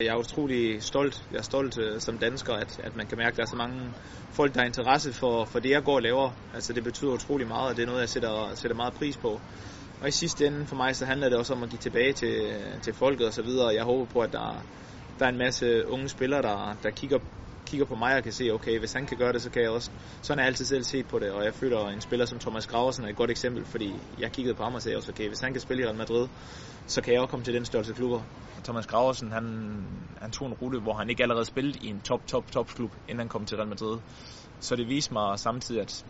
Jeg er utrolig stolt. Jeg er stolt øh, som dansker, at, at man kan mærke, at der er så mange folk, der har interesse for, for det, jeg går og laver. Altså, det betyder utrolig meget, og det er noget, jeg sætter, sætter meget pris på. Og i sidste ende for mig, så handler det også om at give tilbage til, til folket og så videre. Jeg håber på, at der, der er en masse unge spillere, der, der kigger, kigger på mig og kan se, okay, hvis han kan gøre det, så kan jeg også. Sådan har jeg altid selv set på det, og jeg føler, at en spiller som Thomas Graversen er et godt eksempel, fordi jeg kiggede på ham og sagde også, okay, hvis han kan spille i Real Madrid, så kan jeg også komme til den størrelse klubber. Thomas Graversen, han, han tog en rute, hvor han ikke allerede spillede i en top, top, top klub, inden han kom til Real Madrid. Så det viste mig samtidig, at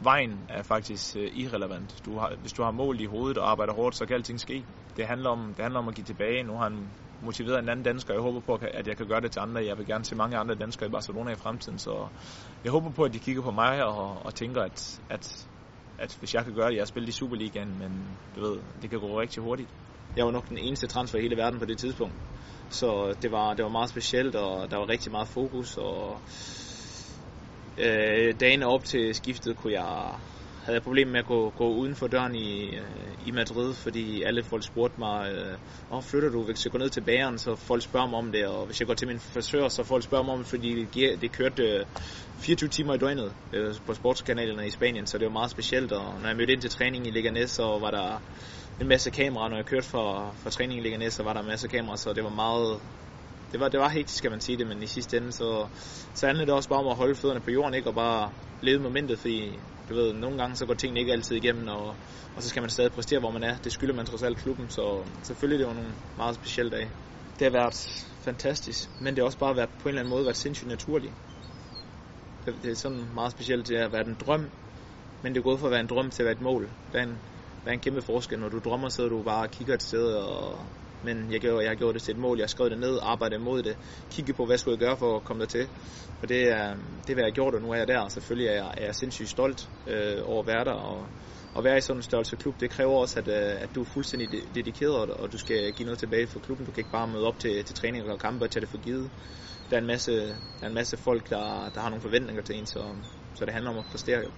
vejen er faktisk øh, irrelevant. Du har, hvis du har mål i hovedet og arbejder hårdt, så kan alting ske. Det handler om, det handler om at give tilbage. Nu har han motiveret en anden dansker. Jeg håber på, at jeg kan gøre det til andre. Jeg vil gerne se mange andre danskere i Barcelona i fremtiden. Så jeg håber på, at de kigger på mig og, og tænker, at, at, at hvis jeg kan gøre det, jeg har spillet i Superligaen, men du ved, det kan gå rigtig hurtigt. Jeg var nok den eneste transfer i hele verden på det tidspunkt. Så det var, det var meget specielt, og der var rigtig meget fokus, og øh, dagen op til skiftet kunne jeg havde jeg problemer med at gå, gå uden for døren i, øh, i Madrid, fordi alle folk spurgte mig, øh, oh, flytter du, hvis jeg går ned til bageren, så folk spørger mig om det, og hvis jeg går til min frisør, så folk spørger mig om det, fordi det, det kørte øh, 24 timer i døgnet øh, på sportskanalerne i Spanien, så det var meget specielt, og når jeg mødte ind til træning i Leganés, så var der en masse kameraer, når jeg kørte fra, fra træning i Leganés, så var der en masse kameraer, så det var meget, det var, det var hektisk, skal man sige det, men i sidste ende, så, så handlede det også bare om at holde fødderne på jorden, ikke? og bare leve momentet, fordi du ved, nogle gange så går tingene ikke altid igennem, og, og så skal man stadig præstere, hvor man er. Det skylder man trods alt klubben, så selvfølgelig det var nogle meget specielle dage. Det har været fantastisk, men det har også bare været på en eller anden måde været sindssygt naturligt. Det, det er sådan meget specielt det at været en drøm, men det er gået fra at være en drøm til at være et mål. Der er en, der er en kæmpe forskel. Når du drømmer, så du bare og kigger et sted og, men jeg, gjorde, jeg gjorde det til et mål. Jeg skrev det ned, arbejdede mod det, kiggede på, hvad jeg skulle gøre for at komme der til. Og det er, det er, hvad jeg gjort, og nu er jeg der. Og selvfølgelig er jeg, er jeg sindssygt stolt øh, over at være der. Og, at være i sådan en størrelse klub, det kræver også, at, øh, at du er fuldstændig dedikeret, og du skal give noget tilbage for klubben. Du kan ikke bare møde op til, til træning og kampe og tage det for givet. Der er en masse, der er en masse folk, der, der har nogle forventninger til en, så, så det handler om at præstere jo.